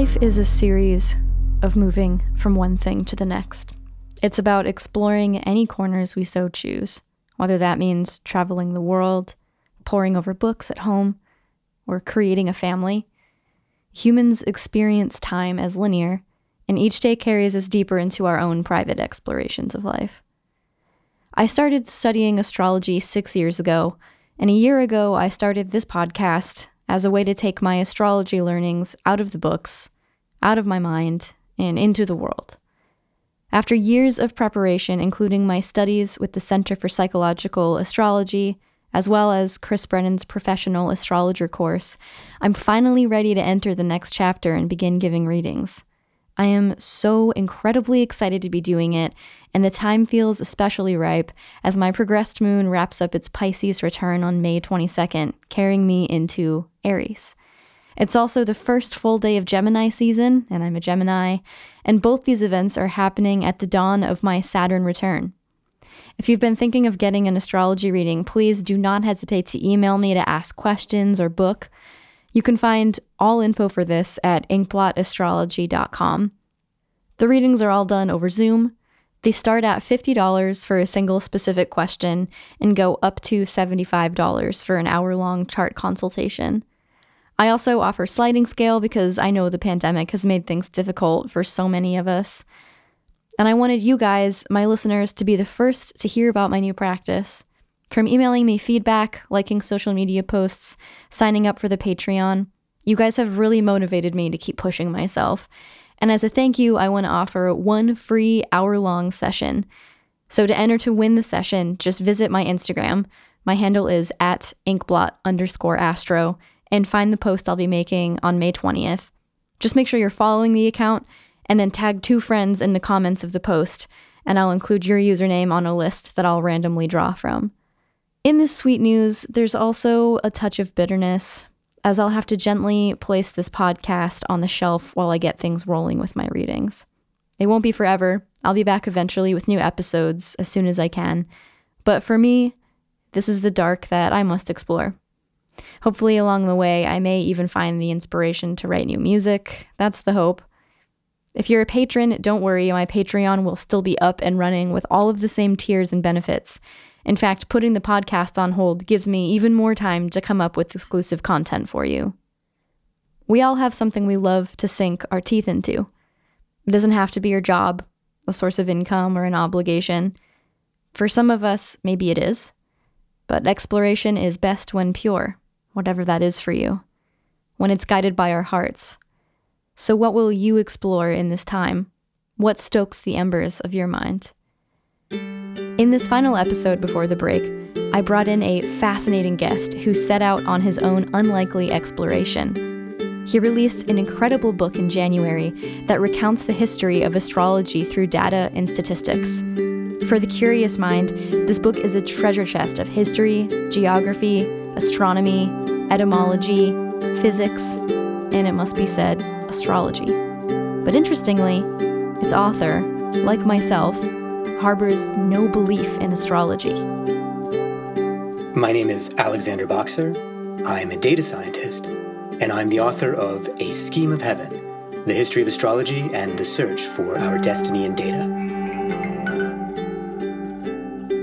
Life is a series of moving from one thing to the next. It's about exploring any corners we so choose, whether that means traveling the world, poring over books at home, or creating a family. Humans experience time as linear, and each day carries us deeper into our own private explorations of life. I started studying astrology six years ago, and a year ago I started this podcast as a way to take my astrology learnings out of the books, out of my mind, and into the world. After years of preparation, including my studies with the Center for Psychological Astrology, as well as Chris Brennan's professional astrologer course, I'm finally ready to enter the next chapter and begin giving readings. I am so incredibly excited to be doing it, and the time feels especially ripe as my progressed moon wraps up its Pisces return on May 22nd, carrying me into Aries. It's also the first full day of Gemini season, and I'm a Gemini, and both these events are happening at the dawn of my Saturn return. If you've been thinking of getting an astrology reading, please do not hesitate to email me to ask questions or book. You can find all info for this at inkblotastrology.com. The readings are all done over Zoom. They start at $50 for a single specific question and go up to $75 for an hour long chart consultation. I also offer sliding scale because I know the pandemic has made things difficult for so many of us. And I wanted you guys, my listeners, to be the first to hear about my new practice. From emailing me feedback, liking social media posts, signing up for the Patreon, you guys have really motivated me to keep pushing myself. And as a thank you, I want to offer one free hour long session. So to enter to win the session, just visit my Instagram. My handle is at inkblot underscore astro and find the post I'll be making on May 20th. Just make sure you're following the account and then tag two friends in the comments of the post, and I'll include your username on a list that I'll randomly draw from. In this sweet news, there's also a touch of bitterness, as I'll have to gently place this podcast on the shelf while I get things rolling with my readings. It won't be forever. I'll be back eventually with new episodes as soon as I can. But for me, this is the dark that I must explore. Hopefully, along the way, I may even find the inspiration to write new music. That's the hope. If you're a patron, don't worry, my Patreon will still be up and running with all of the same tiers and benefits. In fact, putting the podcast on hold gives me even more time to come up with exclusive content for you. We all have something we love to sink our teeth into. It doesn't have to be your job, a source of income, or an obligation. For some of us, maybe it is. But exploration is best when pure, whatever that is for you, when it's guided by our hearts. So, what will you explore in this time? What stokes the embers of your mind? In this final episode before the break, I brought in a fascinating guest who set out on his own unlikely exploration. He released an incredible book in January that recounts the history of astrology through data and statistics. For the curious mind, this book is a treasure chest of history, geography, astronomy, etymology, physics, and it must be said, astrology. But interestingly, its author, like myself, harbors no belief in astrology. My name is Alexander Boxer. I'm a data scientist, and I'm the author of A Scheme of Heaven The History of Astrology and the Search for Our Destiny in Data.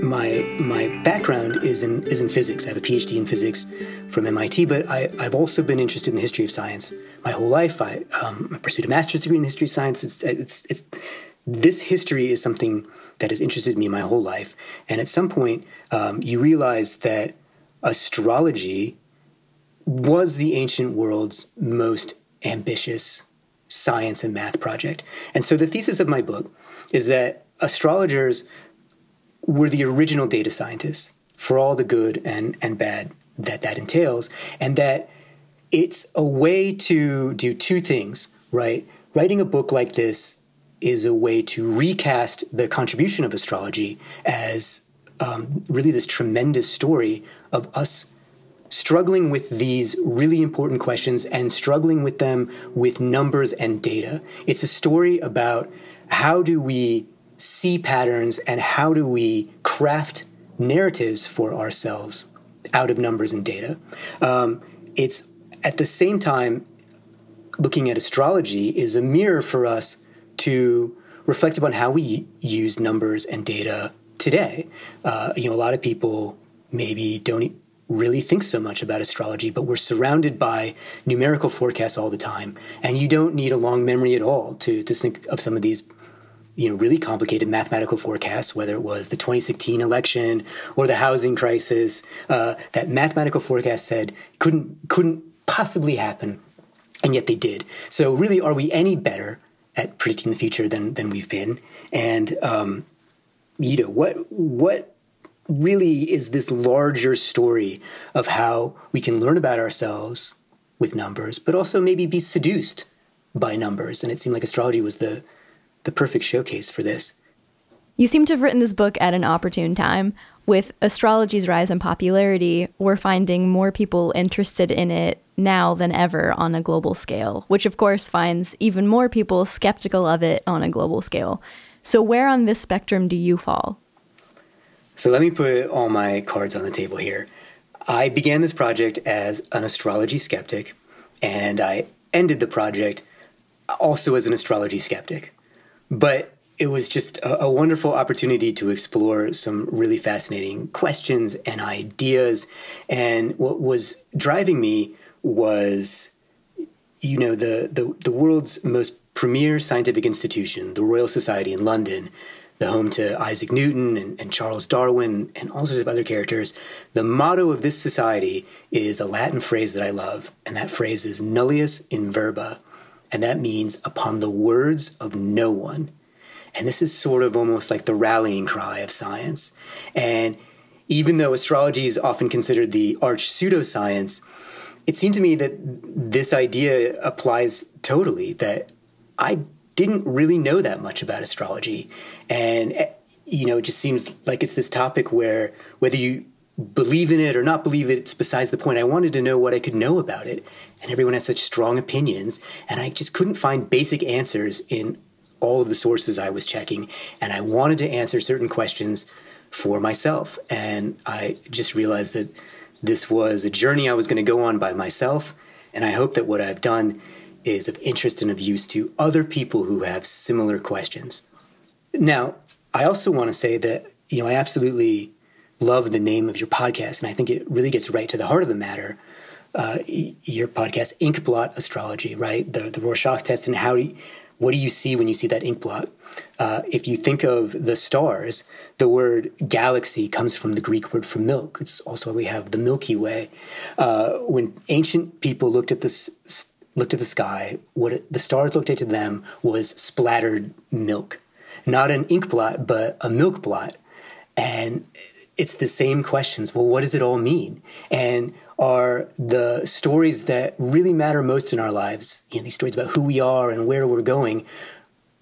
My, my background is in, is in physics. I have a PhD in physics from MIT, but I, I've also been interested in the history of science my whole life. I, um, I pursued a master's degree in history of science. It's, it's, this history is something that has interested me my whole life. And at some point, um, you realize that astrology was the ancient world's most ambitious science and math project. And so the thesis of my book is that astrologers were the original data scientists for all the good and, and bad that that entails, and that it's a way to do two things, right? Writing a book like this is a way to recast the contribution of astrology as um, really this tremendous story of us struggling with these really important questions and struggling with them with numbers and data. It's a story about how do we see patterns and how do we craft narratives for ourselves out of numbers and data. Um, it's at the same time looking at astrology is a mirror for us to reflect upon how we use numbers and data today. Uh, you know, a lot of people maybe don't really think so much about astrology, but we're surrounded by numerical forecasts all the time. And you don't need a long memory at all to, to think of some of these you know really complicated mathematical forecasts, whether it was the 2016 election or the housing crisis, uh, that mathematical forecast said couldn't couldn't possibly happen, and yet they did. So really, are we any better at predicting the future than than we've been? And um, you know what what really is this larger story of how we can learn about ourselves with numbers, but also maybe be seduced by numbers. And it seemed like astrology was the the perfect showcase for this. You seem to have written this book at an opportune time. With astrology's rise in popularity, we're finding more people interested in it now than ever on a global scale, which of course finds even more people skeptical of it on a global scale. So, where on this spectrum do you fall? So, let me put all my cards on the table here. I began this project as an astrology skeptic, and I ended the project also as an astrology skeptic. But it was just a, a, wonderful opportunity to explore some really fascinating questions and ideas. And what was driving me was, you know, the, the, the world's most premier scientific institution, the Royal Society in London, the home to Isaac Newton and, and, Charles Darwin and all sorts of other characters. The motto of this society is a Latin phrase that I love, and that phrase is nullius in verba, and that means upon the words of no one. And this is sort of almost like the rallying cry of science. And even though astrology is often considered the arch pseudoscience, it seemed to me that this idea applies totally, that I didn't really know that much about astrology. And, eh, you know, it just seems like it's this topic where whether you believe in it or not believe it, it's besides the point. I wanted to know what I could know about it. And everyone has such strong opinions. And I just couldn't find basic answers in all of the sources I was checking. And I wanted to answer certain questions for myself. And I just realized that this was a journey I was going to go on by myself. And I hope that what I've done is of interest and of use to other people who have similar questions. Now, I also want to say that, you know, I absolutely love the name of your podcast, and I think it really gets right to the heart of the matter. Uh, your podcast, Inkblot Astrology, right? The the Rorschach test, and how do you, what do you see when you see that ink blot? Uh, if you think of the stars, the word galaxy comes from the Greek word for milk. It's also we have the Milky Way. Uh, when ancient people looked at this looked at the sky, what it, the stars looked at to them was splattered milk, not an ink blot, but a milk blot, and it's the same questions. Well, what does it all mean? And are the stories that really matter most in our lives, you know, these stories about who we are and where we're going,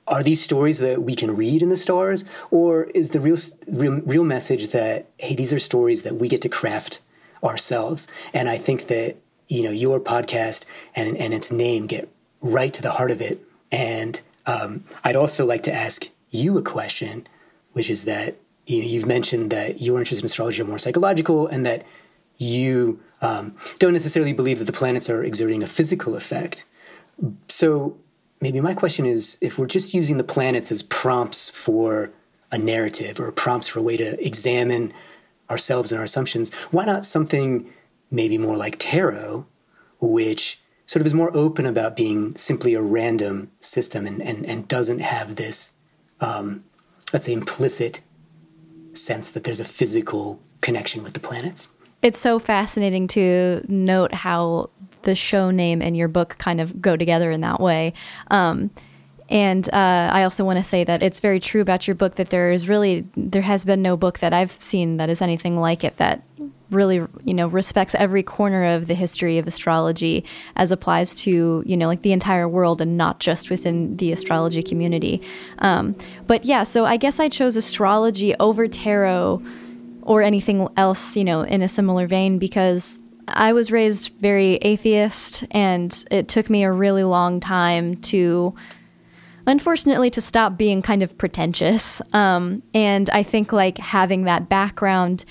are these stories that we can read in the stars? Or is the real, real, real message that, hey, these are stories that we get to craft ourselves? And I think that, you know, your podcast and, and its name get right to the heart of it. And um, I'd also like to ask you a question, which is that you you've mentioned that your interests in astrology are more psychological and that you um, don't necessarily believe that the planets are exerting a physical effect. So maybe my question is if we're just using the planets as prompts for a narrative or prompts for a way to examine ourselves and our assumptions, why not something maybe more like tarot, which sort of is more open about being simply a random system and, and, and doesn't have this, um, let's say, implicit sense that there's a physical connection with the planets. It's so fascinating to note how the show name and your book kind of go together in that way. Um, and uh, I also want to say that it's very true about your book that there is really there has been no book that I've seen that is anything like it that really you know respects every corner of the history of astrology as applies to you know like the entire world and not just within the astrology community. Um, but yeah so i guess i chose astrology over tarot or anything else you know in a similar vein because i was raised very atheist and it took me a really long time to unfortunately to stop being kind of pretentious. Um, and i think like having that background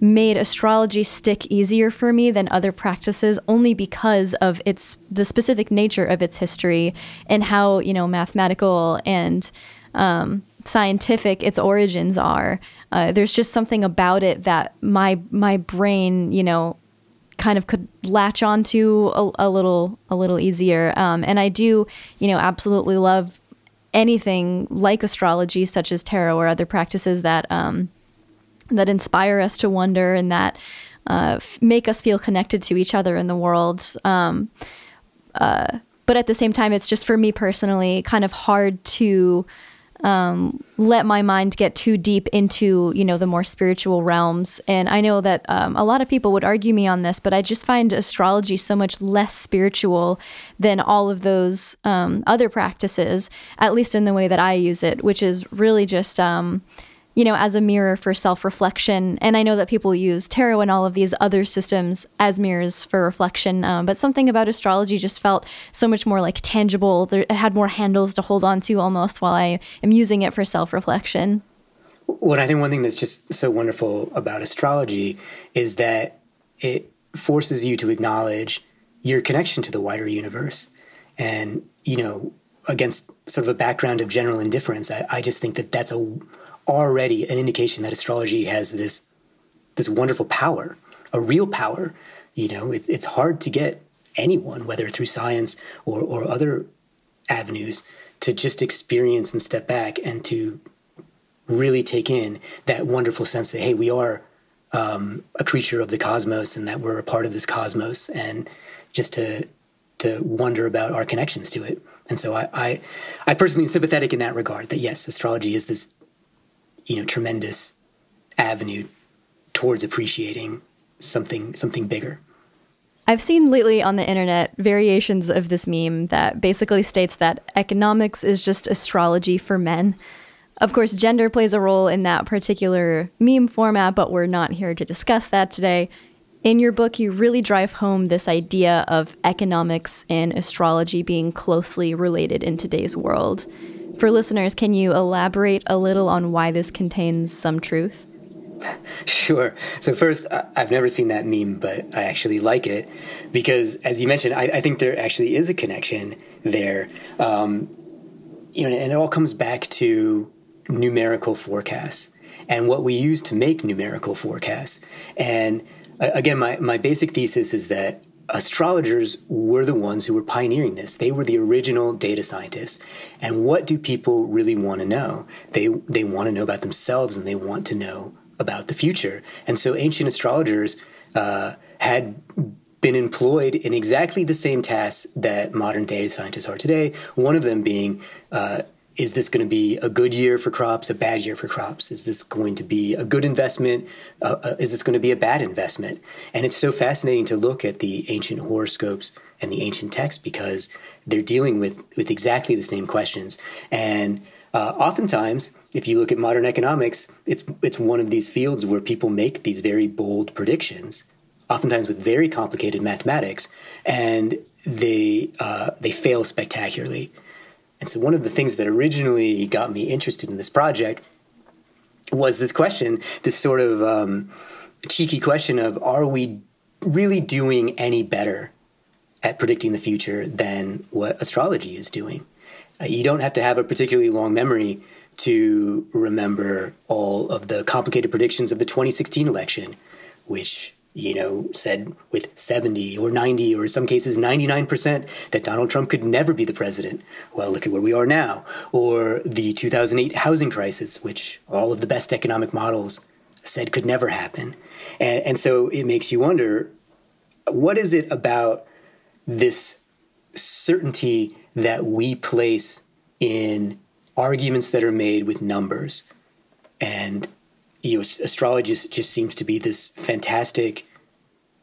made astrology stick easier for me than other practices only because of its the specific nature of its history and how you know mathematical and um, scientific its origins are. Uh, there's just something about it that my my brain, you know, kind of could latch onto a, a little a little easier. Um, and I do, you know, absolutely love anything like astrology, such as tarot or other practices that um, that inspire us to wonder and that uh, f- make us feel connected to each other in the world. Um, uh, but at the same time, it's just for me personally kind of hard to um, let my mind get too deep into you know the more spiritual realms and i know that um, a lot of people would argue me on this but i just find astrology so much less spiritual than all of those um, other practices at least in the way that i use it which is really just um, you know, as a mirror for self reflection. And I know that people use tarot and all of these other systems as mirrors for reflection. Um, but something about astrology just felt so much more like tangible. There, it had more handles to hold on to almost while I am using it for self reflection. Well, I think one thing that's just so wonderful about astrology is that it forces you to acknowledge your connection to the wider universe. And, you know, against sort of a background of general indifference, I, I just think that that's a already an indication that astrology has this this wonderful power, a real power. You know, it's it's hard to get anyone, whether through science or or other avenues, to just experience and step back and to really take in that wonderful sense that hey, we are um, a creature of the cosmos and that we're a part of this cosmos, and just to to wonder about our connections to it. And so I, I, I personally am sympathetic in that regard. That yes, astrology is this you know tremendous avenue towards appreciating something something bigger. I've seen lately on the internet variations of this meme that basically states that economics is just astrology for men. Of course, gender plays a role in that particular meme format, but we're not here to discuss that today. In your book, you really drive home this idea of economics and astrology being closely related in today's world. For listeners, can you elaborate a little on why this contains some truth? Sure. So first, I've never seen that meme, but I actually like it because, as you mentioned, I, I think there actually is a connection there. Um, you know, and it all comes back to numerical forecasts and what we use to make numerical forecasts. And again, my, my basic thesis is that astrologers were the ones who were pioneering this. They were the original data scientists. And what do people really want to know? They they want to know about themselves and they want to know about the future. And so ancient astrologers uh, had been employed in exactly the same tasks that modern data scientists are today. One of them being uh, is this going to be a good year for crops, a bad year for crops? Is this going to be a good investment? Uh, uh, is this going to be a bad investment? And it's so fascinating to look at the ancient horoscopes and the ancient texts because they're dealing with, with exactly the same questions. And uh, oftentimes, if you look at modern economics, it's, it's one of these fields where people make these very bold predictions, oftentimes with very complicated mathematics, and they, uh, they fail spectacularly. And so, one of the things that originally got me interested in this project was this question, this sort of um, cheeky question of are we really doing any better at predicting the future than what astrology is doing? Uh, you don't have to have a particularly long memory to remember all of the complicated predictions of the 2016 election, which you know, said with 70 or 90 or in some cases 99% that Donald Trump could never be the president. Well, look at where we are now. Or the 2008 housing crisis, which all of the best economic models said could never happen. And, and so it makes you wonder what is it about this certainty that we place in arguments that are made with numbers and you know, astrology just seems to be this fantastic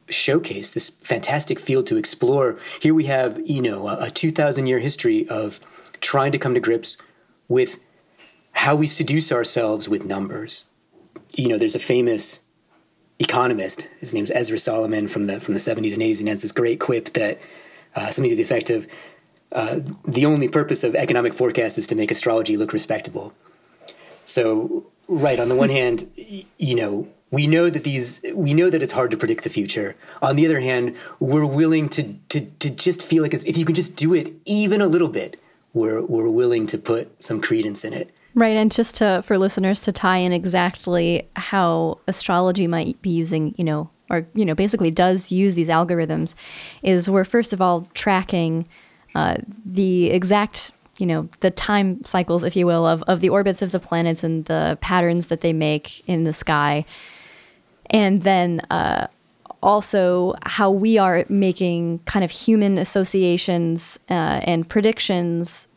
showcase, this fantastic field to explore. Here we have, you know, a, a 2,000 year history of trying to come to grips with how we seduce ourselves with numbers. You know, there's a famous economist. His name's Ezra Solomon from the from the 70s and 80s, and has this great quip that uh, something to the effect of, uh, "The only purpose of economic forecast is to make astrology look respectable." So right on the one hand you know we know that these we know that it's hard to predict the future. On the other hand, we're willing to to to just feel like if you can just do it even a little bit, we're we're willing to put some credence in it. Right, and just to for listeners to tie in exactly how astrology might be using, you know, or you know, basically does use these algorithms, is we're first of all tracking uh, the exact you know the time cycles if you will of, of the orbits of the planets and the patterns that they make in the sky and then uh, also how we are making kind of human associations uh, and predictions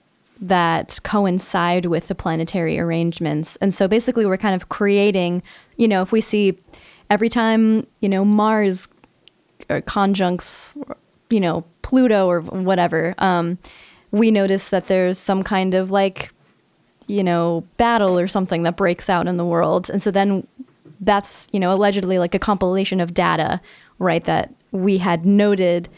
that coincide with the planetary arrangements. And so basically we're kind of creating you know if we see every time you know mars or conjuncts you know pluto or whatever um, we notice that there's some kind of like you know battle or something that breaks out in the world. And so then that's you know allegedly like a compilation of data right that we had noted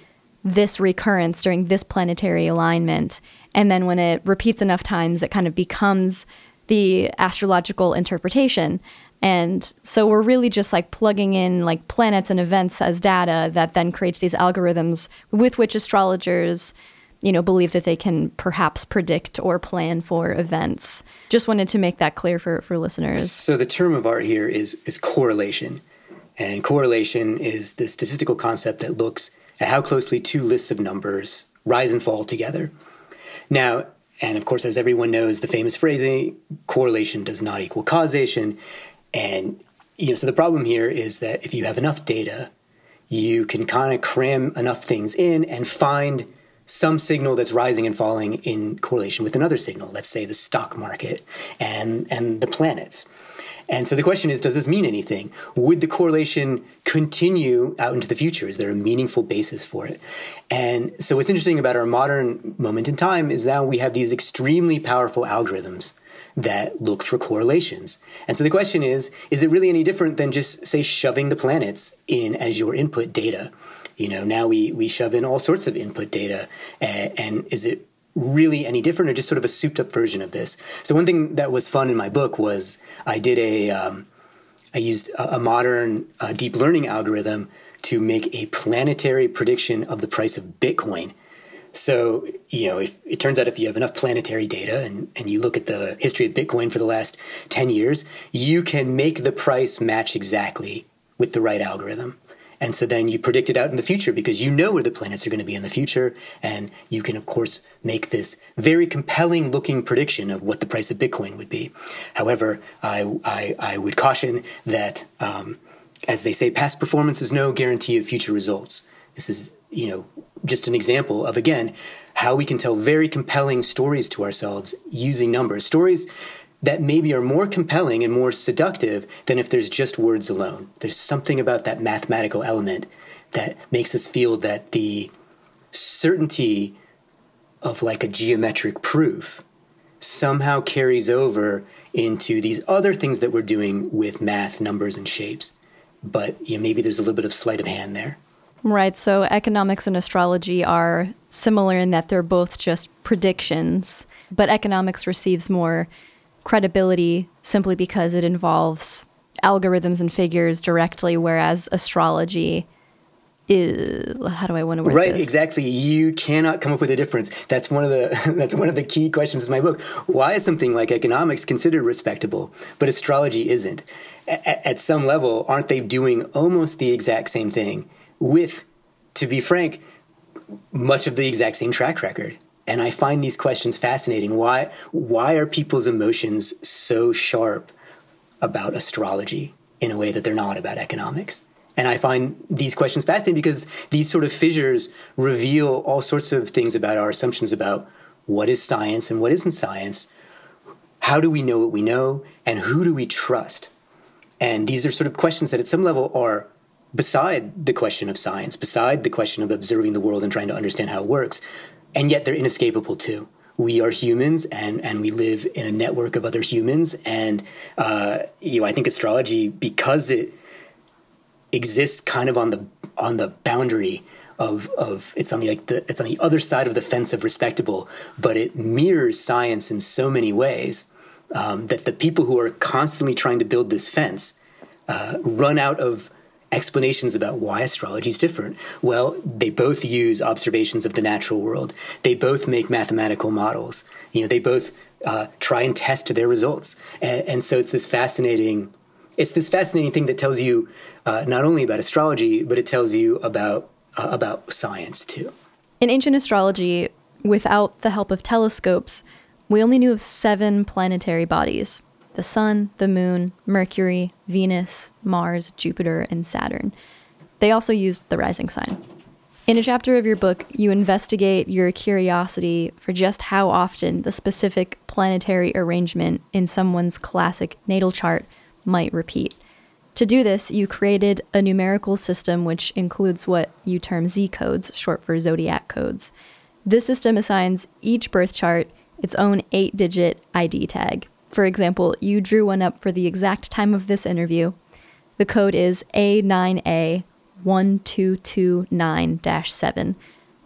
this recurrence during this planetary alignment. And then when it repeats enough times it kind of becomes the astrological interpretation. And so we're really just like plugging in like planets and events as data that then creates these algorithms with which astrologers you know, believe that they can perhaps predict or plan for events. Just wanted to make that clear for, for listeners. So the term of art here is is correlation. And correlation is the statistical concept that looks at how closely two lists of numbers rise and fall together. Now, and of course, as everyone knows, the famous phrasing, correlation does not equal causation. And you know, so the problem here is that if you have enough data, you can kind of cram enough things in and find some signal that's rising and falling in correlation with another signal, let's say the stock market and, and the planets. And so the question is, does this mean anything? Would the correlation continue out into the future? Is there a meaningful basis for it? And so what's interesting about our modern moment in time is now we have these extremely powerful algorithms that look for correlations. And so the question is, is it really any different than just, say, shoving the planets in as your input data? You know, now we we shove in all sorts of input data, and, and is it really any different or just sort of a souped up version of this? So one thing that was fun in my book was I did a um, I used a, a modern uh, deep learning algorithm to make a planetary prediction of the price of Bitcoin. So, you know, if, it turns out if you have enough planetary data and, and you look at the history of Bitcoin for the last 10 years, you can make the price match exactly with the right algorithm. And so then you predict it out in the future because you know where the planets are going to be in the future. And you can, of course, make this very compelling looking prediction of what the price of Bitcoin would be. However, I, I, I would caution that, um, as they say, past performance is no guarantee of future results. This is, you know, just an example of, again, how we can tell very compelling stories to ourselves using numbers. Stories that maybe are more compelling and more seductive than if there's just words alone. There's something about that mathematical element that makes us feel that the certainty of like a geometric proof somehow carries over into these other things that we're doing with math, numbers, and shapes. But you know, maybe there's a little bit of sleight of hand there. Right. So economics and astrology are similar in that they're both just predictions, but economics receives more credibility simply because it involves algorithms and figures directly, whereas astrology is how do I want to word right this? exactly. You cannot come up with a difference. That's one of the that's one of the key questions in my book. Why is something like economics considered respectable but astrology isn't? A- at some level aren't they doing almost the exact same thing with to be frank much of the exact same track record and I find these questions fascinating. Why why are people's emotions so sharp about astrology in a way that they're not about economics? And I find these questions fascinating because these sort of fissures reveal all sorts of things about our assumptions about what is science and what isn't science. How do we know what we know? And who do we trust? And these are sort of questions that at some level are beside the question of science, beside the question of observing the world and trying to understand how it works and yet they're inescapable too. We are humans, and and we live in a network of other humans, and uh, you know I think astrology because it exists kind of on the on the boundary of of it's on the like the it's on the other side of the fence of respectable, but it mirrors science in so many ways um, that the people who are constantly trying to build this fence uh, run out of explanations about why astrology is different. Well, they both use observations of the natural world. They both make mathematical models. You know, they both uh, try and test their results. And, and, so it's this fascinating, it's this fascinating thing that tells you uh, not only about astrology, but it tells you about uh, about science too. In ancient astrology, without the help of telescopes, we only knew of seven planetary bodies the Sun, the Moon, Mercury, Venus, Mars, Jupiter, and Saturn. They also used the rising sign. In a chapter of your book, you investigate your curiosity for just how often the specific planetary arrangement in someone's classic natal chart might repeat. To do this, you created a numerical system which includes what you term Z codes, short for zodiac codes. This system assigns each birth chart its own eight digit ID tag. For example, you drew one up for the exact time of this interview. The code is A9A1229 7,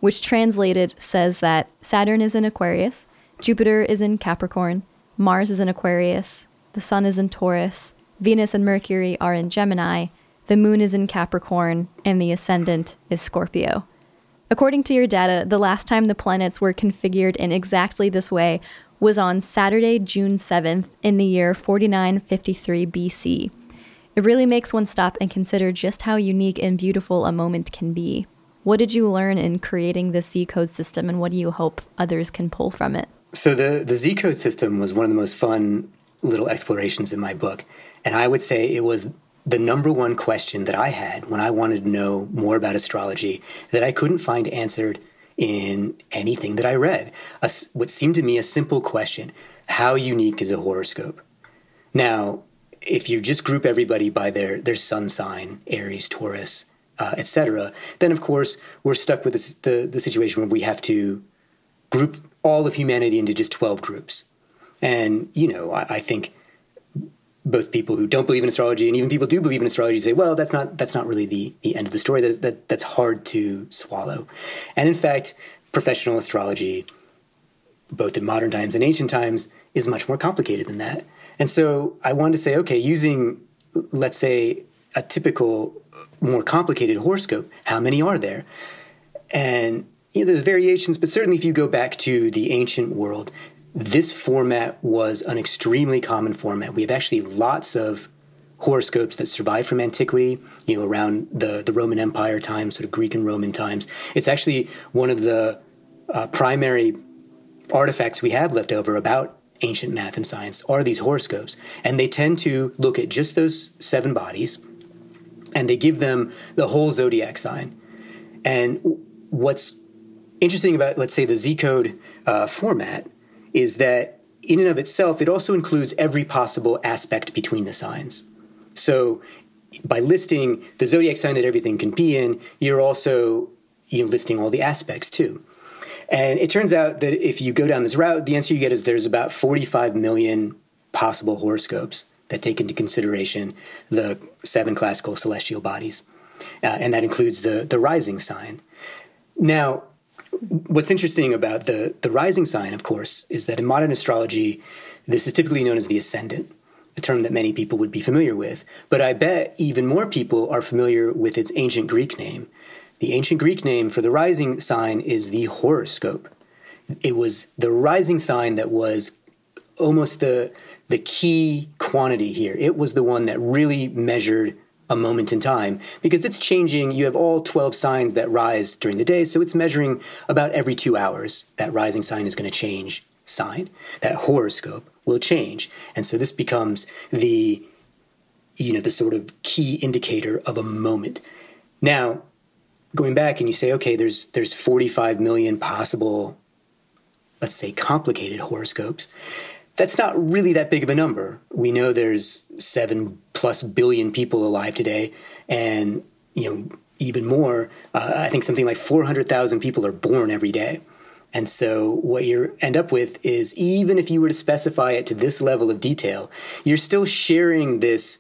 which translated says that Saturn is in Aquarius, Jupiter is in Capricorn, Mars is in Aquarius, the Sun is in Taurus, Venus and Mercury are in Gemini, the Moon is in Capricorn, and the Ascendant is Scorpio. According to your data, the last time the planets were configured in exactly this way was on Saturday, June 7th, in the year 4953 BC. It really makes one stop and consider just how unique and beautiful a moment can be. What did you learn in creating the Z code system, and what do you hope others can pull from it? So, the, the Z code system was one of the most fun little explorations in my book. And I would say it was the number one question that I had when I wanted to know more about astrology that I couldn't find answered in anything that I read. A, what seemed to me a simple question How unique is a horoscope? Now, if you just group everybody by their, their sun sign, Aries, Taurus, uh, etc., then of course we're stuck with the, the situation where we have to group all of humanity into just 12 groups. And, you know, I, I think both people who don't believe in astrology and even people who do believe in astrology say, well, that's not that's not really the, the end of the story. That's, that, that's hard to swallow. And in fact, professional astrology, both in modern times and ancient times, is much more complicated than that. And so I wanted to say, okay, using let's say a typical, more complicated horoscope, how many are there? And you know, there's variations, but certainly if you go back to the ancient world, this format was an extremely common format. We have actually lots of horoscopes that survive from antiquity, you know, around the, the Roman Empire times, sort of Greek and Roman times. It's actually one of the uh, primary artifacts we have left over about ancient math and science are these horoscopes. And they tend to look at just those seven bodies and they give them the whole zodiac sign. And what's interesting about, let's say, the Z code uh, format is that in and of itself, it also includes every possible aspect between the signs. So by listing the zodiac sign that everything can be in, you're also you know, listing all the aspects too. And it turns out that if you go down this route, the answer you get is there's about 45 million possible horoscopes that take into consideration the seven classical celestial bodies. Uh, and that includes the, the rising sign. Now, what's interesting about the, the rising sign, of course, is that in modern astrology, this is typically known as the ascendant, a term that many people would be familiar with. But I bet even more people are familiar with its ancient Greek name. The ancient Greek name for the rising sign is the horoscope. It was the rising sign that was almost the the key quantity here. It was the one that really measured a moment in time because it's changing. You have all 12 signs that rise during the day, so it's measuring about every two hours. That rising sign is going to change sign. That horoscope will change. And so this becomes the you know the sort of key indicator of a moment. Now, going back and you say, okay, there's there's 45 million possible, let's say, complicated horoscopes that's not really that big of a number. We know there's seven plus billion people alive today, and you know even more. Uh, I think something like 400,000 people are born every day. And so what you end up with is even if you were to specify it to this level of detail, you're still sharing this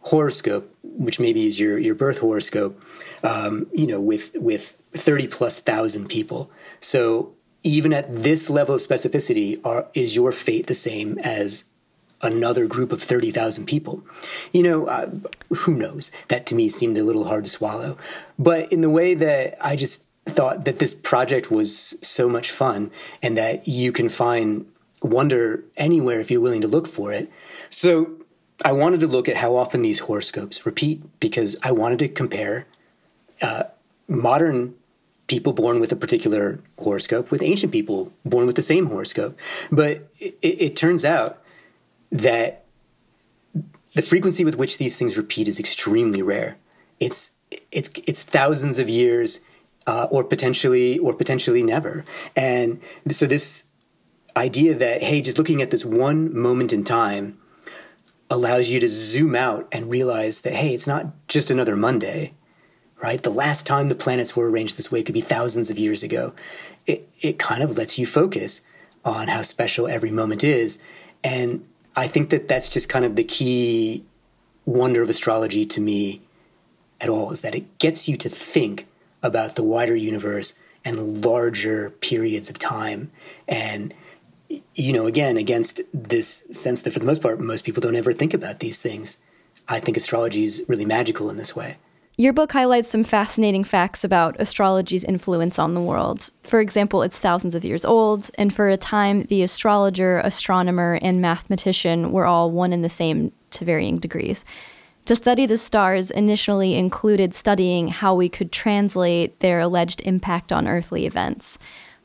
horoscope, which maybe is your, your birth horoscope, um, you know, with with 30 plus thousand people. So even at this level of specificity, are, is your fate the same as another group of 30,000 people. You know, uh, who knows? That to me seemed a little hard to swallow. But in the way that I just thought that this project was so much fun and that you can find wonder anywhere if you're willing to look for it. So I wanted to look at how often these horoscopes repeat because I wanted to compare uh, modern people born with a particular horoscope with ancient people born with the same horoscope. But it, it turns out that the frequency with which these things repeat is extremely rare. It's it's it's thousands of years, uh, or potentially or potentially never. And so this idea that hey, just looking at this one moment in time allows you to zoom out and realize that hey, it's not just another Monday right? The last time the planets were arranged this way could be thousands of years ago. It, it kind of lets you focus on how special every moment is. And I think that that's just kind of the key wonder of astrology to me at all is that it gets you to think about the wider universe and larger periods of time. And, you know, again, against this sense that for the most part, most people don't ever think about these things. I think astrology is really magical in this way. Your book highlights some fascinating facts about astrology's influence on the world. For example, it's thousands of years old, and for a time, the astrologer, astronomer, and mathematician were all one and the same to varying degrees. To study the stars initially included studying how we could translate their alleged impact on earthly events.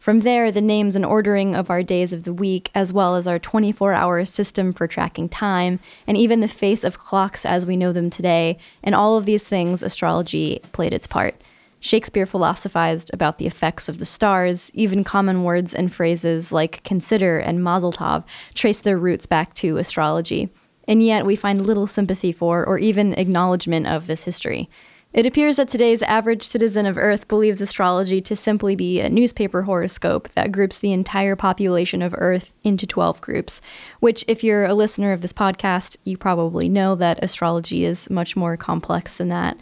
From there, the names and ordering of our days of the week, as well as our 24 hour system for tracking time, and even the face of clocks as we know them today, and all of these things, astrology played its part. Shakespeare philosophized about the effects of the stars, even common words and phrases like consider and mazel tov trace their roots back to astrology. And yet we find little sympathy for or even acknowledgement of this history. It appears that today's average citizen of Earth believes astrology to simply be a newspaper horoscope that groups the entire population of Earth into 12 groups, which, if you're a listener of this podcast, you probably know that astrology is much more complex than that.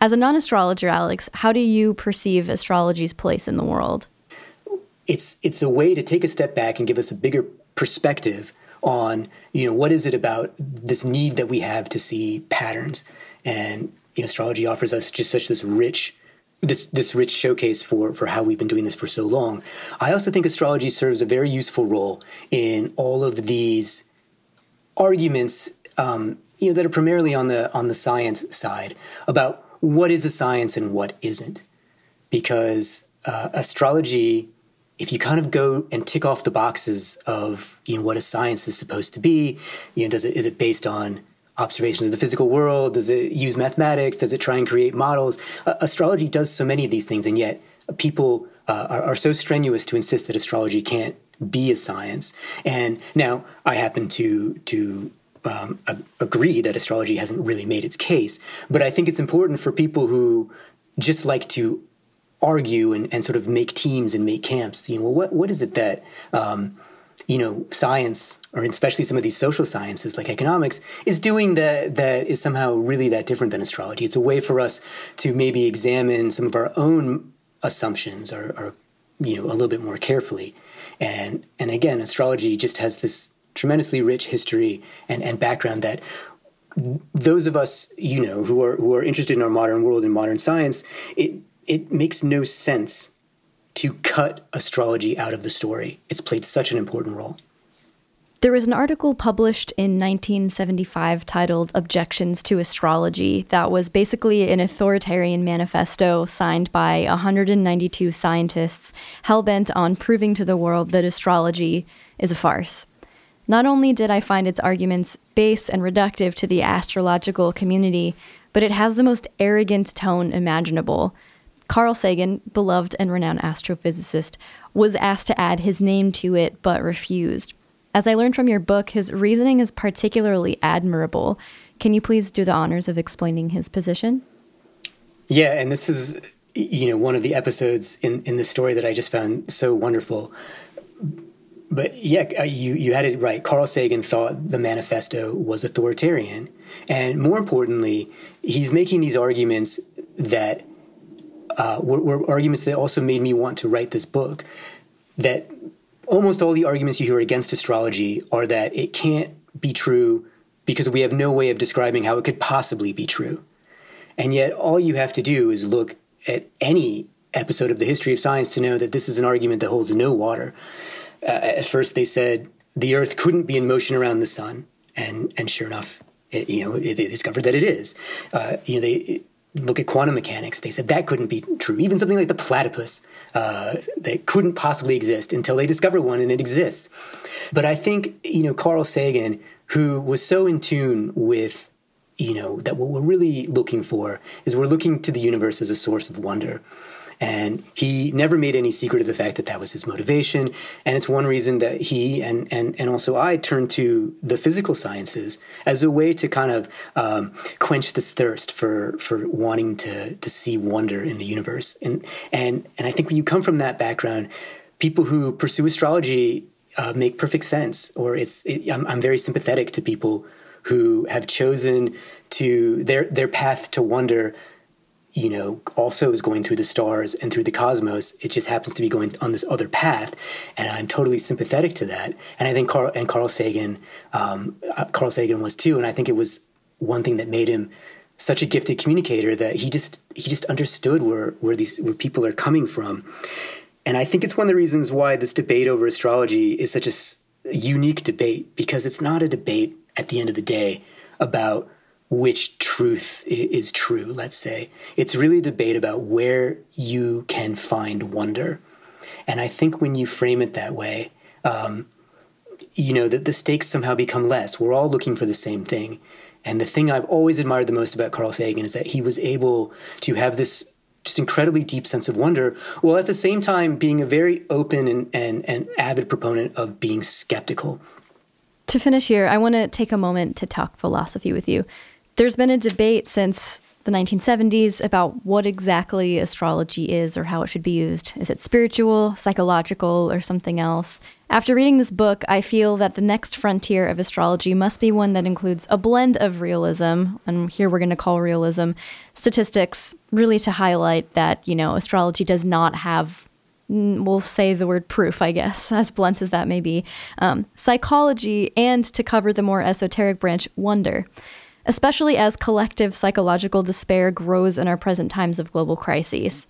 As a non astrologer, Alex, how do you perceive astrology's place in the world? It's, it's a way to take a step back and give us a bigger perspective on you know what is it about this need that we have to see patterns and you know, astrology offers us just such this rich this this rich showcase for for how we've been doing this for so long. I also think astrology serves a very useful role in all of these arguments, um, you know, that are primarily on the on the science side about what is a science and what isn't, because uh, astrology. If you kind of go and tick off the boxes of you know what a science is supposed to be, you know, does it is it based on observations of the physical world? Does it use mathematics? Does it try and create models? Uh, astrology does so many of these things, and yet people uh, are, are, so strenuous to insist that astrology can't be a science. And now I happen to to um, agree that astrology hasn't really made its case, but I think it's important for people who just like to argue and, and sort of make teams and make camps. You know, what what is it that um, you know science or especially some of these social sciences like economics is doing that that is somehow really that different than astrology. It's a way for us to maybe examine some of our own assumptions or, or you know a little bit more carefully. And and again astrology just has this tremendously rich history and, and background that those of us you know who are who are interested in our modern world and modern science it it makes no sense to cut astrology out of the story. It's played such an important role. There was an article published in 1975 titled Objections to Astrology that was basically an authoritarian manifesto signed by 192 scientists hellbent on proving to the world that astrology is a farce. Not only did I find its arguments base and reductive to the astrological community, but it has the most arrogant tone imaginable, Carl Sagan, beloved and renowned astrophysicist, was asked to add his name to it but refused. As I learned from your book, his reasoning is particularly admirable. Can you please do the honors of explaining his position? Yeah, and this is you know one of the episodes in in the story that I just found so wonderful. But yeah, uh, you you had it right. Carl Sagan thought the manifesto was authoritarian, and more importantly, he's making these arguments that uh, were, were arguments that also made me want to write this book. That almost all the arguments you hear against astrology are that it can't be true because we have no way of describing how it could possibly be true. And yet, all you have to do is look at any episode of the history of science to know that this is an argument that holds no water. Uh, at first, they said the Earth couldn't be in motion around the sun, and and sure enough, it, you know, it, discovered that it is. Uh, you know, they look at quantum mechanics. They said that couldn't be true. Even something like the platypus uh, that couldn't possibly exist until they discover one and it exists. But I think you know Carl Sagan, who was so in tune with you know that what we're really looking for is we're looking to the universe as a source of wonder and he never made any secret of the fact that that was his motivation. And it's one reason that he and, and, and also I turned to the physical sciences as a way to kind of um, quench this thirst for, for wanting to, to see wonder in the universe. And, and, and I think when you come from that background, people who pursue astrology uh, make perfect sense, or it's, it, I'm, I'm very sympathetic to people who have chosen to their their path to wonder you know, also is going through the stars and through the cosmos. It just happens to be going on this other path, and I'm totally sympathetic to that. And I think Carl and Carl Sagan, um, uh, Carl Sagan was too. And I think it was one thing that made him such a gifted communicator that he just he just understood where where these where people are coming from. And I think it's one of the reasons why this debate over astrology is such a unique debate because it's not a debate at the end of the day about which truth is true, let's say. It's really a debate about where you can find wonder. And I think when you frame it that way, um, you know, that the stakes somehow become less. We're all looking for the same thing. And the thing I've always admired the most about Carl Sagan is that he was able to have this just incredibly deep sense of wonder, while at the same time being a very open and, and, and avid proponent of being skeptical. To finish here, I want to take a moment to talk philosophy with you. There's been a debate since the 1970s about what exactly astrology is or how it should be used. Is it spiritual, psychological, or something else? After reading this book, I feel that the next frontier of astrology must be one that includes a blend of realism, and here we're going to call realism statistics, really to highlight that, you know, astrology does not have we'll say the word proof, I guess, as blunt as that may be, um, psychology, and to cover the more esoteric branch, wonder especially as collective psychological despair grows in our present times of global crises.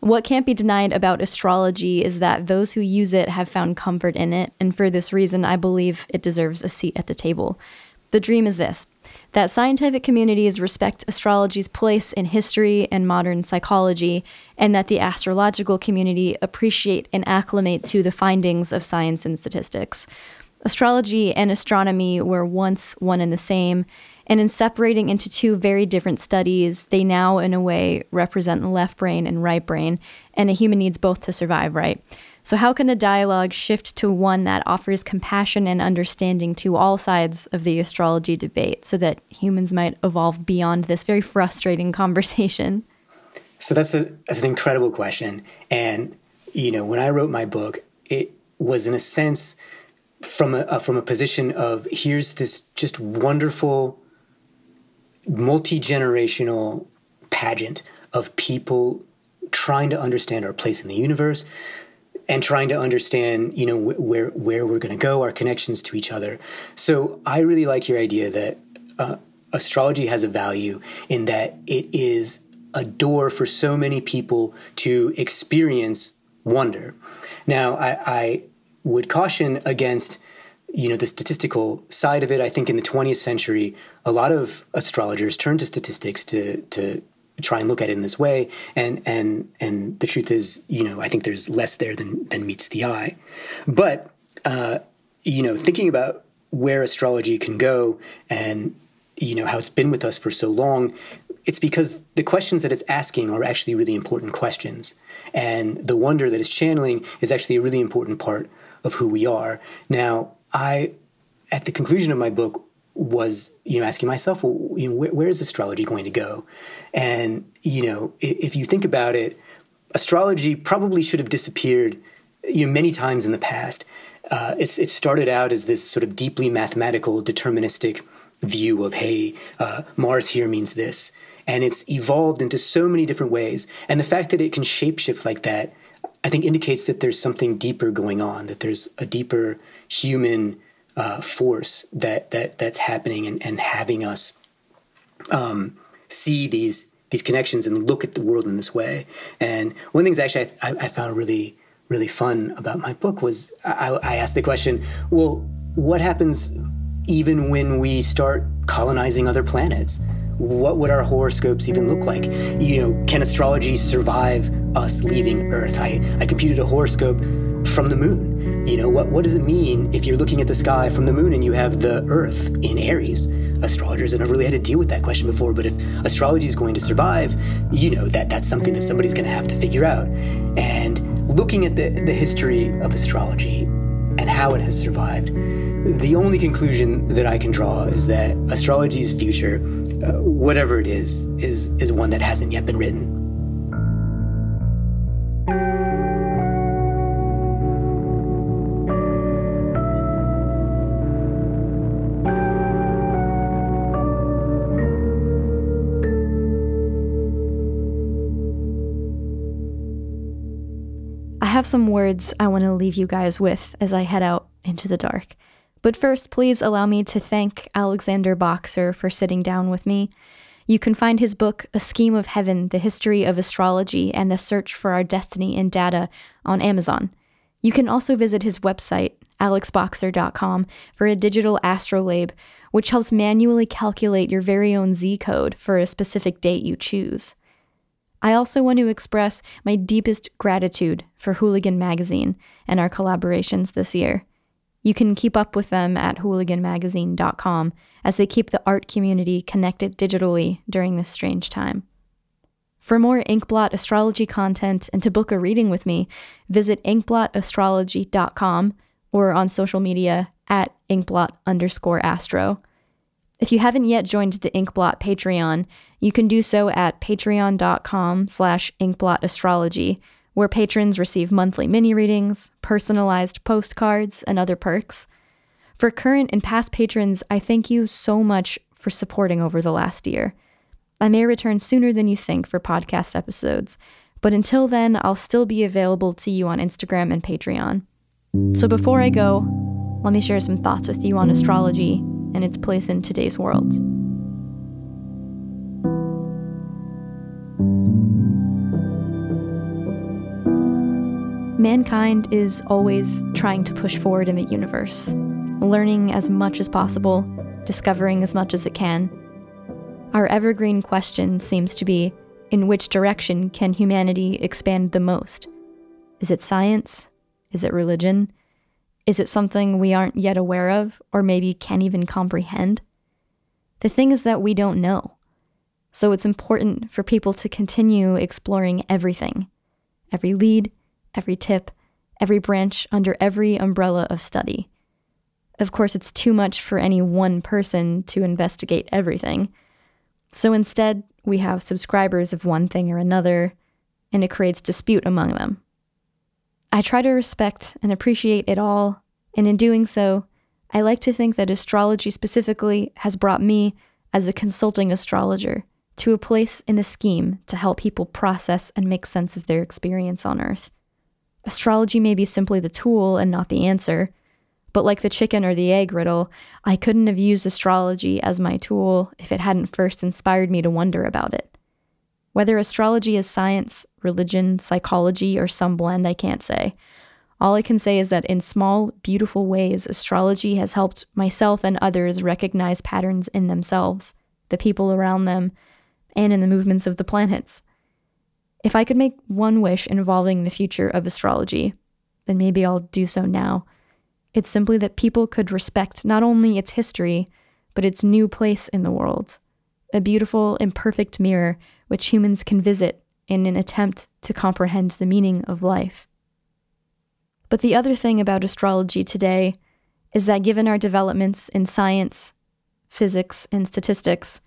What can't be denied about astrology is that those who use it have found comfort in it, and for this reason, I believe it deserves a seat at the table. The dream is this that scientific communities respect astrology's place in history and modern psychology, and that the astrological community appreciate and acclimate to the findings of science and statistics. Astrology and astronomy were once one and the same, and in separating into two very different studies, they now, in a way, represent the left brain and right brain, and a human needs both to survive, right? So, how can the dialogue shift to one that offers compassion and understanding to all sides of the astrology debate so that humans might evolve beyond this very frustrating conversation? So, that's, a, that's an incredible question. And, you know, when I wrote my book, it was in a sense from a, from a position of here's this just wonderful multi generational pageant of people trying to understand our place in the universe and trying to understand you know wh- where where we're going to go our connections to each other. So i really like your idea that uh, astrology has a value in that it is a door for so many people to experience wonder. Now i, I would caution against you know the statistical side of it. I think in the 20th century a lot of astrologers turn to statistics to to try and look at it in this way. And and and the truth is you know i think there's less there than than meets the eye. But uh, you know thinking about where astrology can go and you know how it's been with us for so long it's because the questions that it's asking are actually really important questions. And the wonder that it's channeling is actually a really important part of who we are. Now I, at the conclusion of my book, was you know asking myself, well, you know, where, where is astrology going to go? And you know, if, if you think about it, astrology probably should have disappeared, you know, many times in the past. Uh, it started out as this sort of deeply mathematical, deterministic view of, hey, uh, Mars here means this. And it's evolved into so many different ways. And the fact that it can shapeshift like that, I think indicates that there's something deeper going on, that there's a deeper human uh, force that that that's happening and, and having us um, see these these connections and look at the world in this way. And one of the things actually I, I found really really fun about my book was I, I asked the question, well, what happens even when we start colonizing other planets? What would our horoscopes even look like? You know, can astrology survive us leaving Earth? I, I computed a horoscope from the moon. You know, what, what does it mean if you're looking at the sky from the moon and you have the Earth in Aries? Astrologers have never really had to deal with that question before, but if astrology is going to survive, you know, that that's something that somebody's going to have to figure out. And looking at the, the history of astrology and how it has survived, the only conclusion that I can draw is that astrology's future, uh, whatever it is, is is one that hasn't yet been written. Have some words I want to leave you guys with as I head out into the dark. But first, please allow me to thank Alexander Boxer for sitting down with me. You can find his book, A Scheme of Heaven The History of Astrology and the Search for Our Destiny in Data, on Amazon. You can also visit his website, alexboxer.com, for a digital astrolabe, which helps manually calculate your very own Z code for a specific date you choose. I also want to express my deepest gratitude for Hooligan Magazine and our collaborations this year. You can keep up with them at hooliganmagazine.com as they keep the art community connected digitally during this strange time. For more Inkblot astrology content and to book a reading with me, visit inkblotastrology.com or on social media at inkblot underscore astro. If you haven't yet joined the Inkblot Patreon, you can do so at patreon.com slash inkblotastrology, where patrons receive monthly mini readings, personalized postcards, and other perks. For current and past patrons, I thank you so much for supporting over the last year. I may return sooner than you think for podcast episodes, but until then, I'll still be available to you on Instagram and Patreon. So before I go, let me share some thoughts with you on astrology and its place in today's world. Mankind is always trying to push forward in the universe, learning as much as possible, discovering as much as it can. Our evergreen question seems to be in which direction can humanity expand the most? Is it science? Is it religion? Is it something we aren't yet aware of, or maybe can't even comprehend? The thing is that we don't know. So it's important for people to continue exploring everything every lead, every tip, every branch under every umbrella of study. Of course, it's too much for any one person to investigate everything. So instead, we have subscribers of one thing or another, and it creates dispute among them. I try to respect and appreciate it all, and in doing so, I like to think that astrology specifically has brought me, as a consulting astrologer, to a place in the scheme to help people process and make sense of their experience on Earth. Astrology may be simply the tool and not the answer, but like the chicken or the egg riddle, I couldn't have used astrology as my tool if it hadn't first inspired me to wonder about it. Whether astrology is science, religion, psychology, or some blend, I can't say. All I can say is that in small, beautiful ways, astrology has helped myself and others recognize patterns in themselves, the people around them, and in the movements of the planets. If I could make one wish involving the future of astrology, then maybe I'll do so now. It's simply that people could respect not only its history, but its new place in the world a beautiful, imperfect mirror which humans can visit in an attempt to comprehend the meaning of life. But the other thing about astrology today is that given our developments in science, physics, and statistics,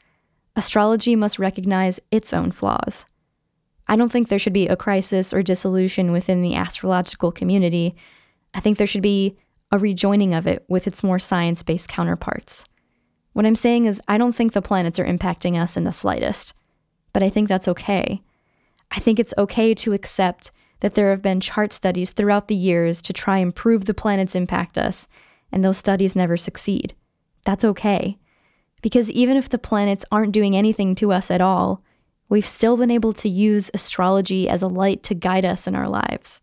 astrology must recognize its own flaws. I don't think there should be a crisis or dissolution within the astrological community. I think there should be a rejoining of it with its more science based counterparts. What I'm saying is, I don't think the planets are impacting us in the slightest, but I think that's okay. I think it's okay to accept that there have been chart studies throughout the years to try and prove the planets impact us, and those studies never succeed. That's okay. Because even if the planets aren't doing anything to us at all, we've still been able to use astrology as a light to guide us in our lives.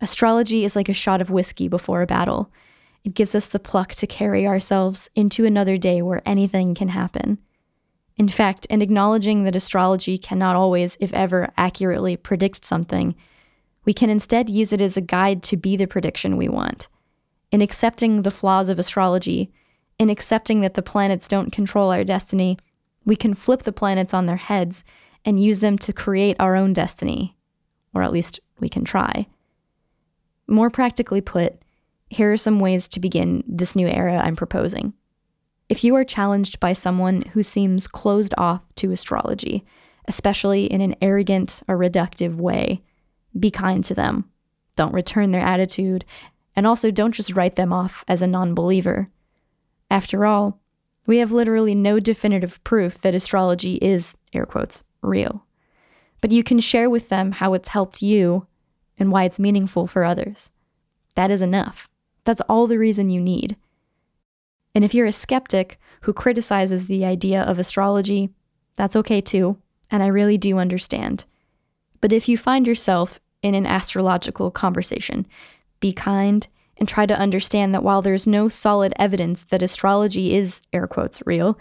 Astrology is like a shot of whiskey before a battle. It gives us the pluck to carry ourselves into another day where anything can happen. In fact, in acknowledging that astrology cannot always, if ever, accurately predict something, we can instead use it as a guide to be the prediction we want. In accepting the flaws of astrology, in accepting that the planets don't control our destiny, we can flip the planets on their heads and use them to create our own destiny. Or at least we can try. More practically put, here are some ways to begin this new era I'm proposing. If you are challenged by someone who seems closed off to astrology, especially in an arrogant or reductive way, be kind to them. Don't return their attitude, and also don't just write them off as a non believer. After all, we have literally no definitive proof that astrology is, air quotes, real. But you can share with them how it's helped you and why it's meaningful for others. That is enough. That's all the reason you need. And if you're a skeptic who criticizes the idea of astrology, that's okay too, and I really do understand. But if you find yourself in an astrological conversation, be kind and try to understand that while there's no solid evidence that astrology is, air quotes, real,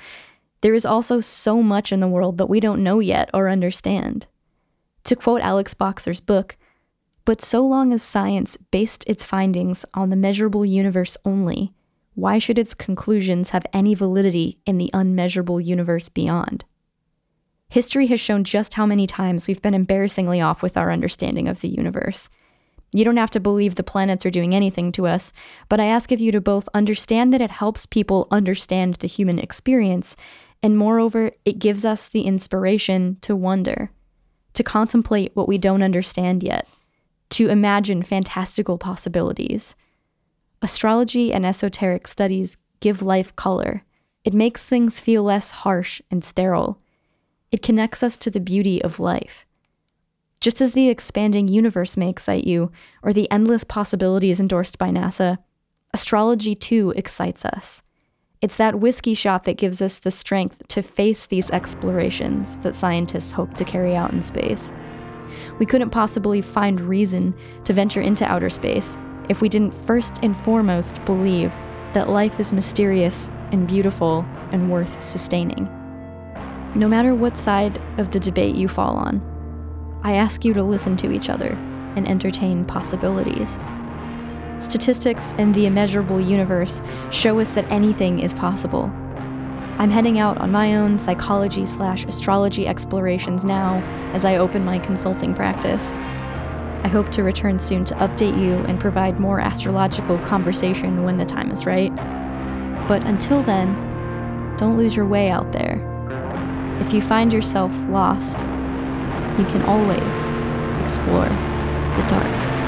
there is also so much in the world that we don't know yet or understand. To quote Alex Boxer's book, but so long as science based its findings on the measurable universe only, why should its conclusions have any validity in the unmeasurable universe beyond? History has shown just how many times we've been embarrassingly off with our understanding of the universe. You don't have to believe the planets are doing anything to us, but I ask of you to both understand that it helps people understand the human experience, and moreover, it gives us the inspiration to wonder, to contemplate what we don't understand yet, to imagine fantastical possibilities. Astrology and esoteric studies give life color. It makes things feel less harsh and sterile. It connects us to the beauty of life. Just as the expanding universe may excite you, or the endless possibilities endorsed by NASA, astrology too excites us. It's that whiskey shot that gives us the strength to face these explorations that scientists hope to carry out in space. We couldn't possibly find reason to venture into outer space if we didn't first and foremost believe that life is mysterious and beautiful and worth sustaining. No matter what side of the debate you fall on, I ask you to listen to each other and entertain possibilities. Statistics and the immeasurable universe show us that anything is possible. I'm heading out on my own psychology slash astrology explorations now as I open my consulting practice. I hope to return soon to update you and provide more astrological conversation when the time is right. But until then, don't lose your way out there. If you find yourself lost, you can always explore the dark.